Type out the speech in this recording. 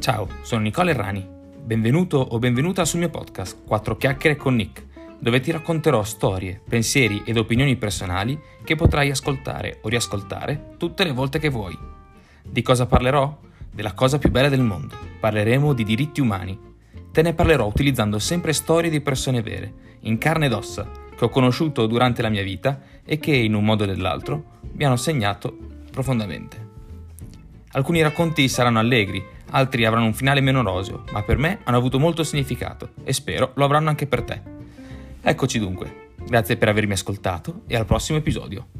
Ciao, sono Nicola Errani. Benvenuto o benvenuta sul mio podcast 4 chiacchiere con Nick, dove ti racconterò storie, pensieri ed opinioni personali che potrai ascoltare o riascoltare tutte le volte che vuoi. Di cosa parlerò? Della cosa più bella del mondo. Parleremo di diritti umani. Te ne parlerò utilizzando sempre storie di persone vere, in carne ed ossa, che ho conosciuto durante la mia vita e che, in un modo o nell'altro, mi hanno segnato profondamente. Alcuni racconti saranno allegri, altri avranno un finale meno roseo, ma per me hanno avuto molto significato e spero lo avranno anche per te. Eccoci dunque, grazie per avermi ascoltato e al prossimo episodio.